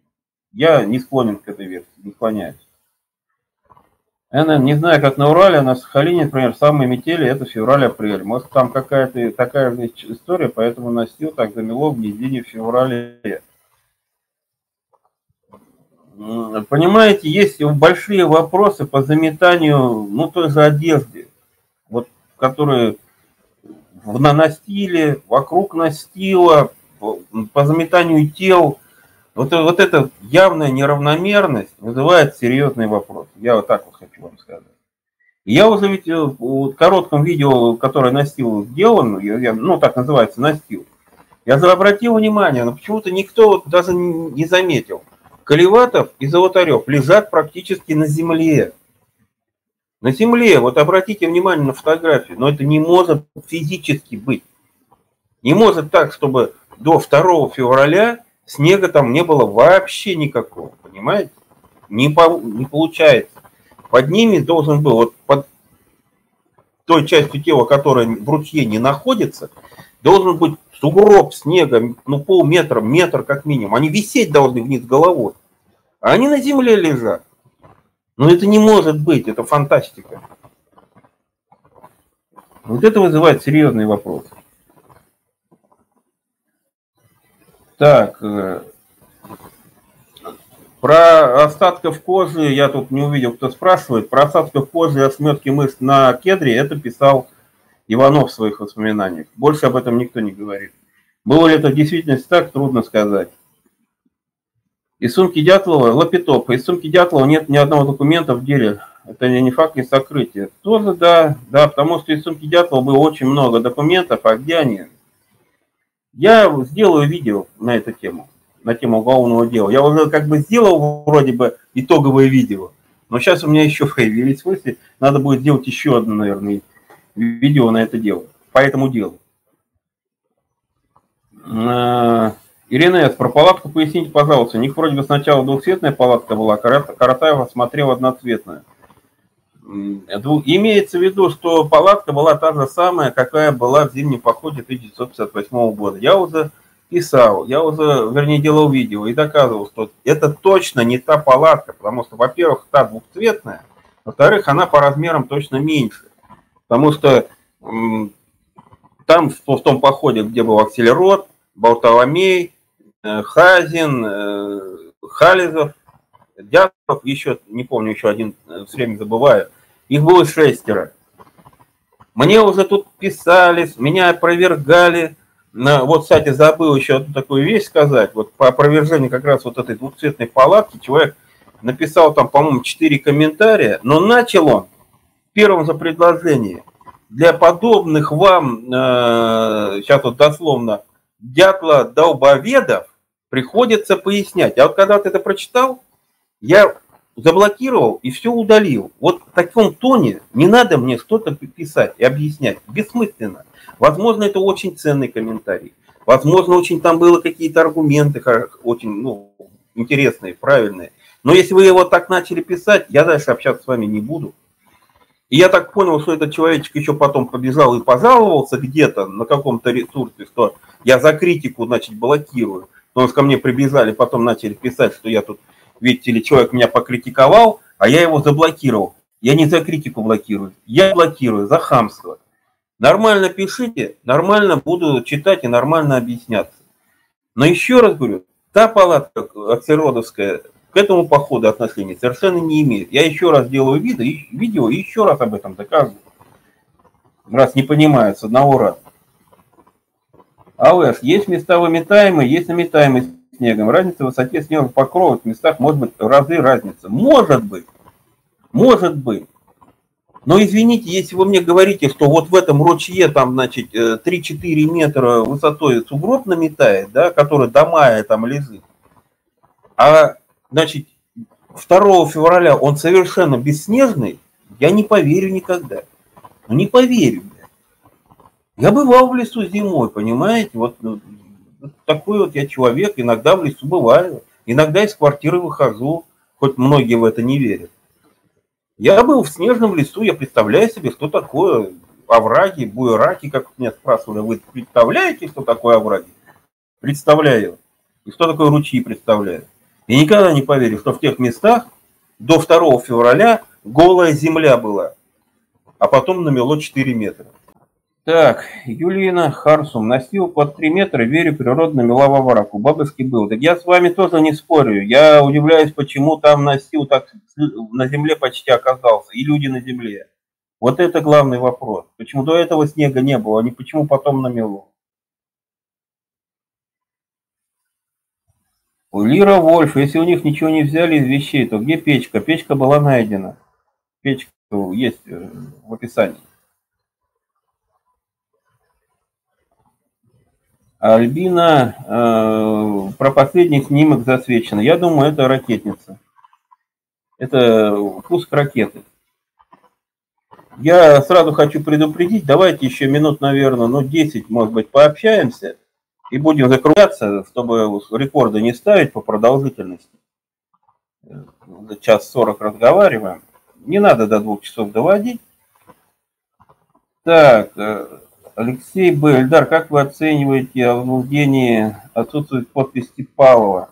Я не склонен к этой версии, не склоняюсь. НН, не знаю, как на Урале, на Сахалине, например, самые метели это февраль-апрель. Может, там какая-то такая же история, поэтому настил так замело в низине в феврале. Понимаете, есть большие вопросы по заметанию, ну, той же одежды, вот, которые на настиле, вокруг настила, по заметанию тел. Вот, вот эта явная неравномерность вызывает серьезный вопрос. Я вот так вот хочу вам сказать. Я уже ведь в коротком видео, которое настил сделан, я, ну так называется настил, я обратил внимание, но почему-то никто даже не заметил. Колеватов и Золотарев лежат практически на земле. На земле, вот обратите внимание на фотографию, но это не может физически быть. Не может так, чтобы до 2 февраля снега там не было вообще никакого, понимаете? Не, по, не получается. Под ними должен был, вот под той частью тела, которая в ручье не находится, должен быть сугроб снега, ну полметра, метр как минимум. Они висеть должны вниз головой. А они на земле лежат. Но это не может быть, это фантастика. Вот это вызывает серьезный вопрос. Так, э, про остатков кожи, я тут не увидел, кто спрашивает, про остатков кожи и осметки мышц на кедре, это писал Иванов в своих воспоминаниях. Больше об этом никто не говорит. Было ли это в действительности так, трудно сказать. Из сумки Дятлова, лапитоп, из сумки Дятлова нет ни одного документа в деле. Это не факт, не сокрытие. Тоже да, да, потому что из сумки Дятлова было очень много документов, а где они? Я сделаю видео на эту тему, на тему уголовного дела. Я уже как бы сделал вроде бы итоговое видео, но сейчас у меня еще появились мысли, надо будет сделать еще одно, наверное, видео на это дело, по этому делу. А, Ирина С. Про палатку поясните, пожалуйста. У них вроде бы сначала двухцветная палатка была, Каратаева смотрел одноцветная. Имеется в виду, что палатка была та же самая, какая была в зимнем походе 1958 года. Я уже писал, я уже, вернее, делал видео и доказывал, что это точно не та палатка, потому что, во-первых, та двухцветная, во-вторых, она по размерам точно меньше. Потому что там, в том походе, где был Акселерот, Балтоломей, э, Хазин, э, Хализов, Дятлов, еще, не помню, еще один, э, все время забываю, их было шестеро. Мне уже тут писали, меня опровергали. Вот, кстати, забыл еще одну такую вещь сказать. Вот по опровержению как раз вот этой двухцветной палатки человек написал там, по-моему, четыре комментария, но начал он в первом же предложении. Для подобных вам, э, сейчас вот дословно, дятла долбоведов приходится пояснять. А вот когда ты это прочитал, я заблокировал и все удалил. Вот в таком тоне не надо мне что-то писать и объяснять. Бессмысленно. Возможно, это очень ценный комментарий. Возможно, очень там было какие-то аргументы очень ну, интересные, правильные. Но если вы его так начали писать, я дальше общаться с вами не буду. И я так понял, что этот человечек еще потом побежал и пожаловался где-то на каком-то ресурсе, что я за критику, значит, блокирую. Потому что ко мне прибежали, потом начали писать, что я тут, видите ли, человек меня покритиковал, а я его заблокировал. Я не за критику блокирую, я блокирую за хамство. Нормально пишите, нормально буду читать и нормально объясняться. Но еще раз говорю, та палатка аксеродовская, к этому походу отношения совершенно не имеет. Я еще раз делаю видео, видео и еще раз об этом доказываю. Раз не понимают с одного раза. АЛС. Есть места выметаемые, есть наметаемые снегом. Разница в высоте снежных покровов в местах может быть в разы разница. Может быть. Может быть. Но извините, если вы мне говорите, что вот в этом ручье там, значит, 3-4 э, метра высотой сугроб наметает, да, который до мая там лежит, а значит, 2 февраля он совершенно бесснежный, я не поверю никогда. Ну, не поверю. Я бывал в лесу зимой, понимаете? Вот ну, такой вот я человек, иногда в лесу бываю, иногда из квартиры выхожу, хоть многие в это не верят. Я был в снежном лесу, я представляю себе, что такое овраги, буераки, как меня спрашивали, вы представляете, что такое овраги? Представляю. И что такое ручьи представляю. И никогда не поверю, что в тех местах до 2 февраля голая земля была, а потом намело 4 метра. Так, Юлина Харсум. Носил под 3 метра, верю, природно мела в овраг. У бабушки был. Так я с вами тоже не спорю. Я удивляюсь, почему там носил так на земле почти оказался. И люди на земле. Вот это главный вопрос. Почему до этого снега не было, а не почему потом намело. Лира Вольф, если у них ничего не взяли из вещей, то где печка? Печка была найдена. Печка есть э, в описании. Альбина, э, про последний снимок засвечено. Я думаю, это ракетница. Это пуск ракеты. Я сразу хочу предупредить, давайте еще минут, наверное, ну 10, может быть, пообщаемся и будем закругляться, чтобы рекорды не ставить по продолжительности. Час сорок разговариваем. Не надо до двух часов доводить. Так, э, Алексей Б. Эльдар, как вы оцениваете о возбуждении отсутствует подпись Степалова?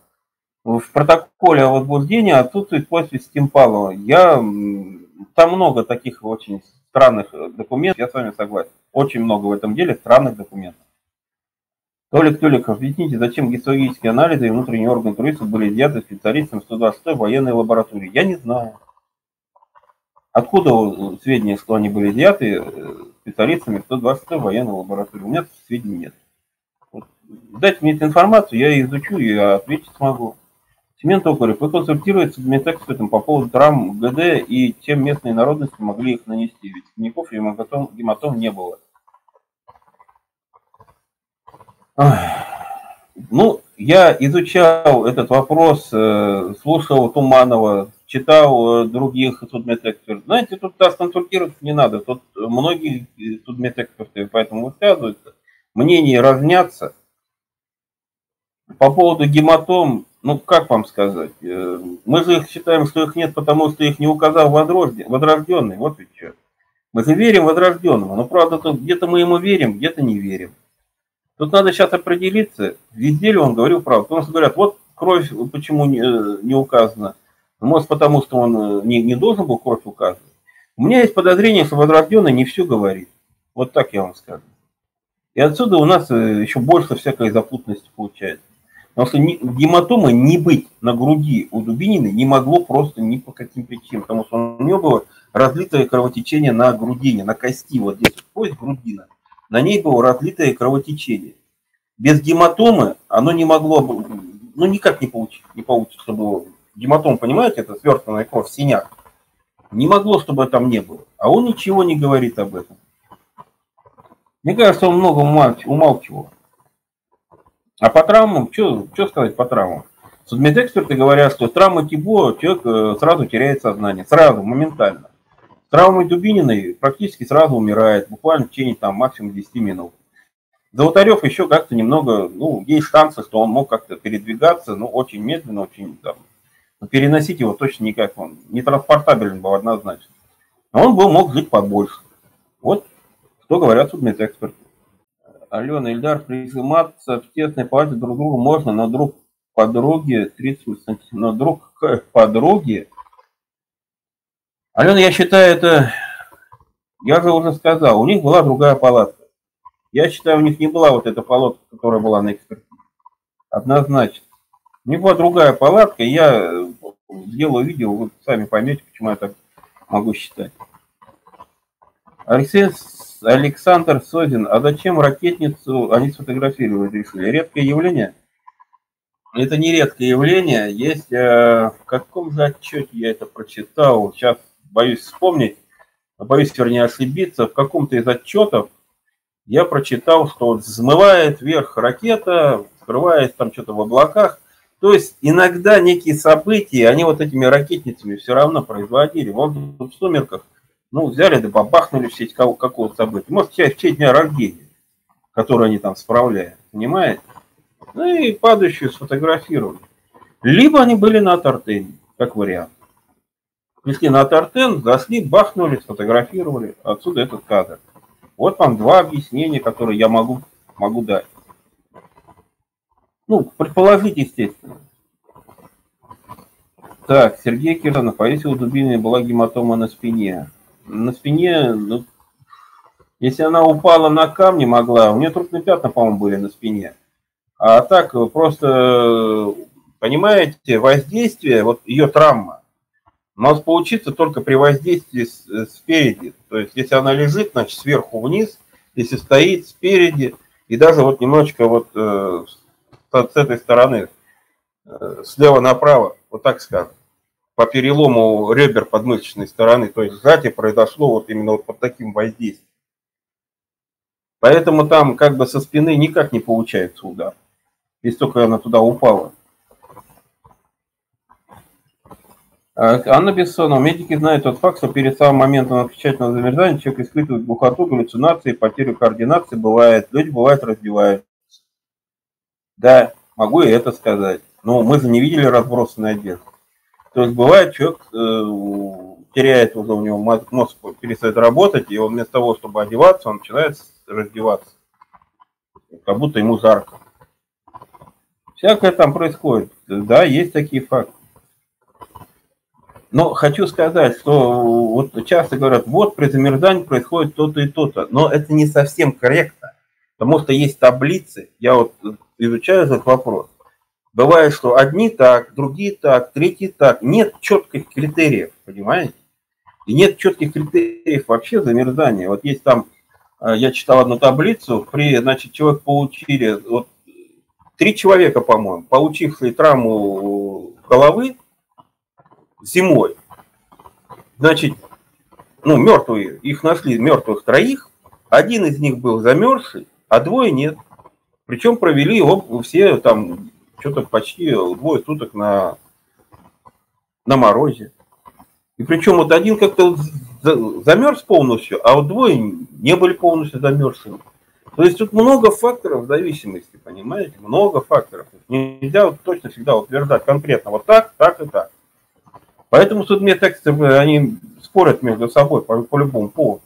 В протоколе о возбуждении отсутствует подпись Стимпалова. Я, там много таких очень странных документов, я с вами согласен. Очень много в этом деле странных документов. Толик Толиков, объясните, зачем гистологические анализы и внутренние органы туристов были изъяты специалистам 126 военной лаборатории? Я не знаю. Откуда сведения, что они были изъяты э, специалистами 120 военной лаборатории? У меня сведений нет. Вот. Дайте мне эту информацию, я ее изучу и ответить смогу. Семен Токарев, вы консультируете с медэкспертом по поводу травм ГД и чем местные народности могли их нанести, ведь синяков и гематом, гематом не было. Ну, я изучал этот вопрос, э, слушал Туманова, читал э, других судмедэкспертов. Знаете, тут нас консультировать не надо. Тут многие судмедэксперты поэтому высказываются. Мнения разнятся. По поводу гематом, ну, как вам сказать? Э, мы же их считаем, что их нет, потому что их не указал возрожденный. Вот ведь что. Мы же верим возрожденному. Но, правда, где-то мы ему верим, где-то не верим. Тут надо сейчас определиться, везде ли он говорил правду. Потому что говорят, вот кровь почему не, э, не указана. Может, потому что он э, не, не должен был кровь указывать. У меня есть подозрение, что возрожденный не все говорит. Вот так я вам скажу. И отсюда у нас э, еще больше всякой запутанности получается. Потому что гематомы не быть на груди у Дубинины не могло просто ни по каким причинам. Потому что у него было разлитое кровотечение на грудине, на кости. Вот здесь кость грудина на ней было разлитое кровотечение. Без гематомы оно не могло ну никак не получить, не получится, чтобы гематом, понимаете, это сверстанная кровь, синяк. Не могло, чтобы там не было. А он ничего не говорит об этом. Мне кажется, он много умалчивал. А по травмам, что сказать по травмам? Судмедэксперты говорят, что травма Тибо человек э, сразу теряет сознание, сразу, моментально. Травмой Дубининой практически сразу умирает, буквально в течение там максимум 10 минут. Золотарев еще как-то немного, ну, есть шансы, что он мог как-то передвигаться, но очень медленно, очень там, но переносить его точно никак, он не транспортабелен был однозначно. Но он был, мог жить побольше. Вот что говорят судмедэксперты. Алена, Ильдар, прижиматься в тесной палате друг другу можно, но друг подруги 30 сантиметров, но друг к подруге Алена, я считаю, это, я же уже сказал, у них была другая палатка. Я считаю, у них не была вот эта палатка, которая была на экспертизе. Однозначно. У была другая палатка, я сделаю видео, вы сами поймете, почему я так могу считать. Алексей, Александр Созин, а зачем ракетницу они сфотографировать решили? Редкое явление? Это не редкое явление. Есть, э, в каком же отчете я это прочитал, сейчас боюсь вспомнить, боюсь, вернее, ошибиться, в каком-то из отчетов я прочитал, что вот взмывает вверх ракета, скрываясь там что-то в облаках. То есть иногда некие события, они вот этими ракетницами все равно производили. Вот в сумерках, ну, взяли да бабахнули в сеть какого-то события. Может, в честь дня рождения, который они там справляют, понимаете? Ну и падающую сфотографировали. Либо они были на Тартене, как вариант пришли на Тартен, зашли, бахнули, сфотографировали. Отсюда этот кадр. Вот вам два объяснения, которые я могу, могу дать. Ну, предположить, естественно. Так, Сергей Кирсанов, а если у Дубиной была гематома на спине? На спине, ну, если она упала на камни, могла, у нее трупные пятна, по-моему, были на спине. А так просто, понимаете, воздействие, вот ее травма, может получиться только при воздействии спереди. То есть, если она лежит, значит, сверху вниз, если стоит спереди, и даже вот немножечко вот э, с этой стороны, э, слева направо, вот так скажем, по перелому ребер подмышечной стороны, то есть сжатие произошло вот именно вот под таким воздействием. Поэтому там как бы со спины никак не получается удар, если только она туда упала. А, Анна Бессонова. Медики знают тот факт, что перед самым моментом окончательного замерзания человек испытывает глухоту, галлюцинации, потерю координации. Бывает, люди бывают раздеваются. Да, могу и это сказать. Но мы же не видели разбросанной одежды. То есть бывает, человек э, теряет уже у него мозг перестает работать, и он вместо того, чтобы одеваться, он начинает раздеваться. Как будто ему жарко. Всякое там происходит. Да, есть такие факты. Но хочу сказать, что вот часто говорят, вот при замерзании происходит то-то и то-то. Но это не совсем корректно. Потому что есть таблицы, я вот изучаю этот вопрос. Бывает, что одни так, другие так, третьи так. Нет четких критериев, понимаете? И нет четких критериев вообще замерзания. Вот есть там, э, я читал одну таблицу, при, значит, человек получили, вот три человека, по-моему, получившие травму головы зимой, значит, ну, мертвые, их нашли мертвых троих, один из них был замерзший, а двое нет. Причем провели его все там что-то почти двое суток на, на морозе. И причем вот один как-то замерз полностью, а вот двое не были полностью замерзшими. То есть тут много факторов зависимости, понимаете? Много факторов. Нельзя вот точно всегда утверждать конкретно вот так, так и так. Поэтому судмедэксперты, они спорят между собой по, по любому поводу.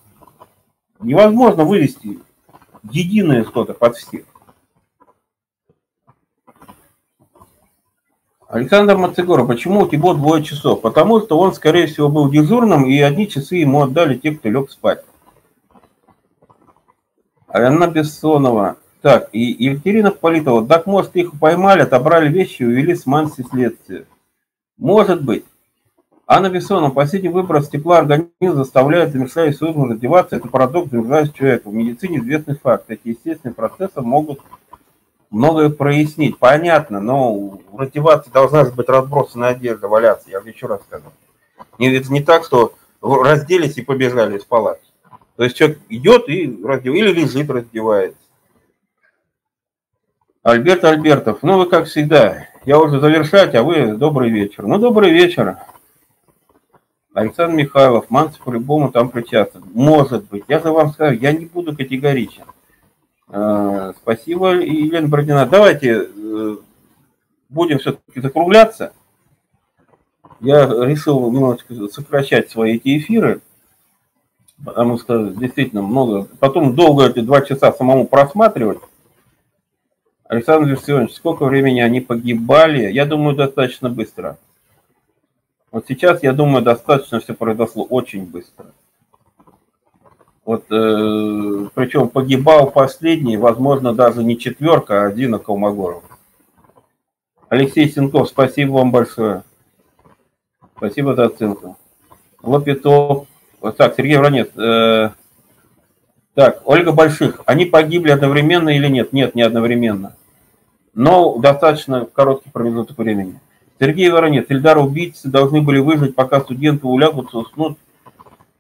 Невозможно вывести единое что-то под всех. Александр Мацегора, почему у Тибо двое часов? Потому что он, скорее всего, был дежурным, и одни часы ему отдали те, кто лег спать. Анна Бессонова. Так, и Екатерина Политова. Так, может, их поймали, отобрали вещи и увели с манси следствия. Может быть. Анна Бессонова. Последний выброс тепла организма заставляет замерзающий орган раздеваться. Это парадокс замерзающего человека. В медицине известный факт. Эти естественные процессы могут многое прояснить. Понятно, но в раздеваться должна быть разбросанная одежда, валяться, я еще раз скажу. Не, это не так, что разделись и побежали из палаты. То есть человек идет и раздев... или лежит, раздевается. Альберт Альбертов, ну вы как всегда, я уже завершать, а вы добрый вечер. Ну, добрый вечер. Александр Михайлов, Манцев по-любому там причастен. Может быть. Я же вам скажу, я не буду категоричен. А, спасибо, Елена Бородина. Давайте э, будем все-таки закругляться. Я решил немножечко сокращать свои эти эфиры, потому что действительно много. Потом долго эти два часа самому просматривать. Александр Виссионович, сколько времени они погибали? Я думаю, достаточно быстро. Вот сейчас, я думаю, достаточно все произошло очень быстро. Вот, э, причем погибал последний, возможно, даже не четверка, а один Колмогоров. Алексей Сенков, спасибо вам большое. Спасибо за оценку. Лопитов. Так, Сергей Вранец. Э, так, Ольга Больших. Они погибли одновременно или нет? Нет, не одновременно. Но достаточно короткий промежуток времени. Сергей Воронец. Ильдар убийцы должны были выжить, пока студенты улягутся, уснут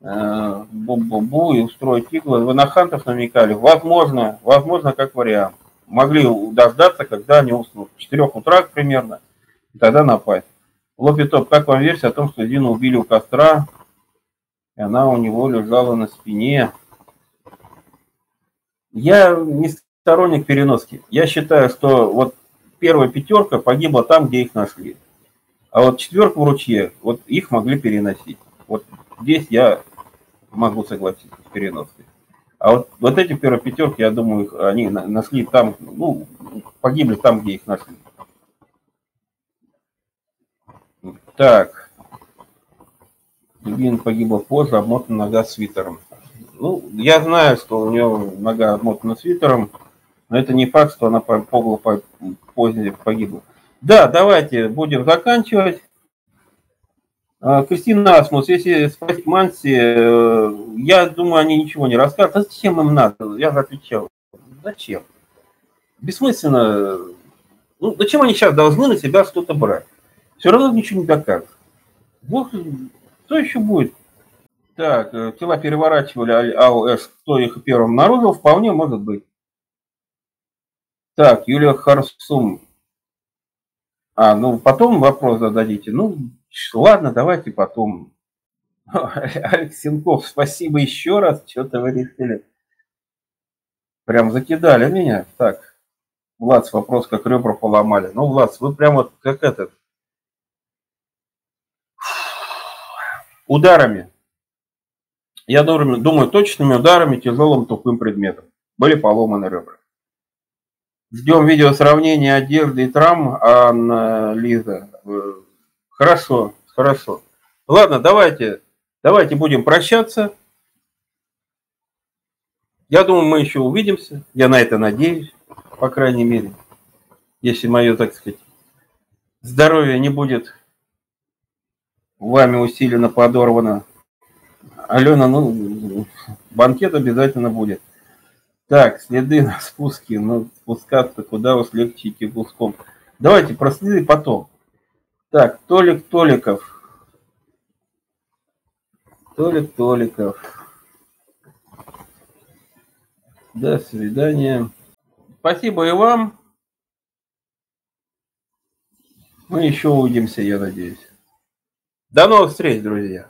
бу-бу-бу и устроить иглы. Вы на хантов намекали? Возможно, возможно, как вариант. Могли дождаться, когда они уснут. В 4 утра примерно, и тогда напасть. Лопитоп, как вам версия о том, что Дину убили у костра, и она у него лежала на спине? Я не сторонник переноски. Я считаю, что вот первая пятерка погибла там, где их нашли. А вот четверка в ручье, вот их могли переносить. Вот здесь я могу согласиться с переноской. А вот, вот эти первые пятерки, я думаю, они нашли там, ну, погибли там, где их нашли. Так. Евгения погибла позже, обмотана нога свитером. Ну, я знаю, что у нее нога обмотана свитером, но это не факт, что она погло позднее погибла. Да, давайте будем заканчивать. А, Кристина Асмус, если спросить Манси, э, я думаю, они ничего не расскажут. А зачем им надо? Я же отвечал. Зачем? Бессмысленно. Ну, зачем они сейчас должны на себя что-то брать? Все равно ничего не докажут. Вот что еще будет? Так, э, тела переворачивали АОС, кто их первым обнаружил, вполне может быть. Так, Юлия Харсум. А, ну потом вопрос зададите. Ну, ладно, давайте потом. Алексенков, спасибо еще раз. Что-то вы решили. Прям закидали меня. Так, Влад, вопрос, как ребра поломали. Ну, Влад, вы прям вот как этот. Ударами. Я думаю, думаю, точными ударами тяжелым тупым предметом. Были поломаны ребра. Ждем видео сравнения одежды и травм, Анна Лиза. Хорошо, хорошо. Ладно, давайте, давайте будем прощаться. Я думаю, мы еще увидимся. Я на это надеюсь, по крайней мере. Если мое, так сказать, здоровье не будет вами усиленно подорвано. Алена, ну, банкет обязательно будет. Так, следы на спуске. Ну, спускаться куда уж легче идти пуском. Давайте про следы потом. Так, Толик Толиков. Толик Толиков. До свидания. Спасибо и вам. Мы еще увидимся, я надеюсь. До новых встреч, друзья.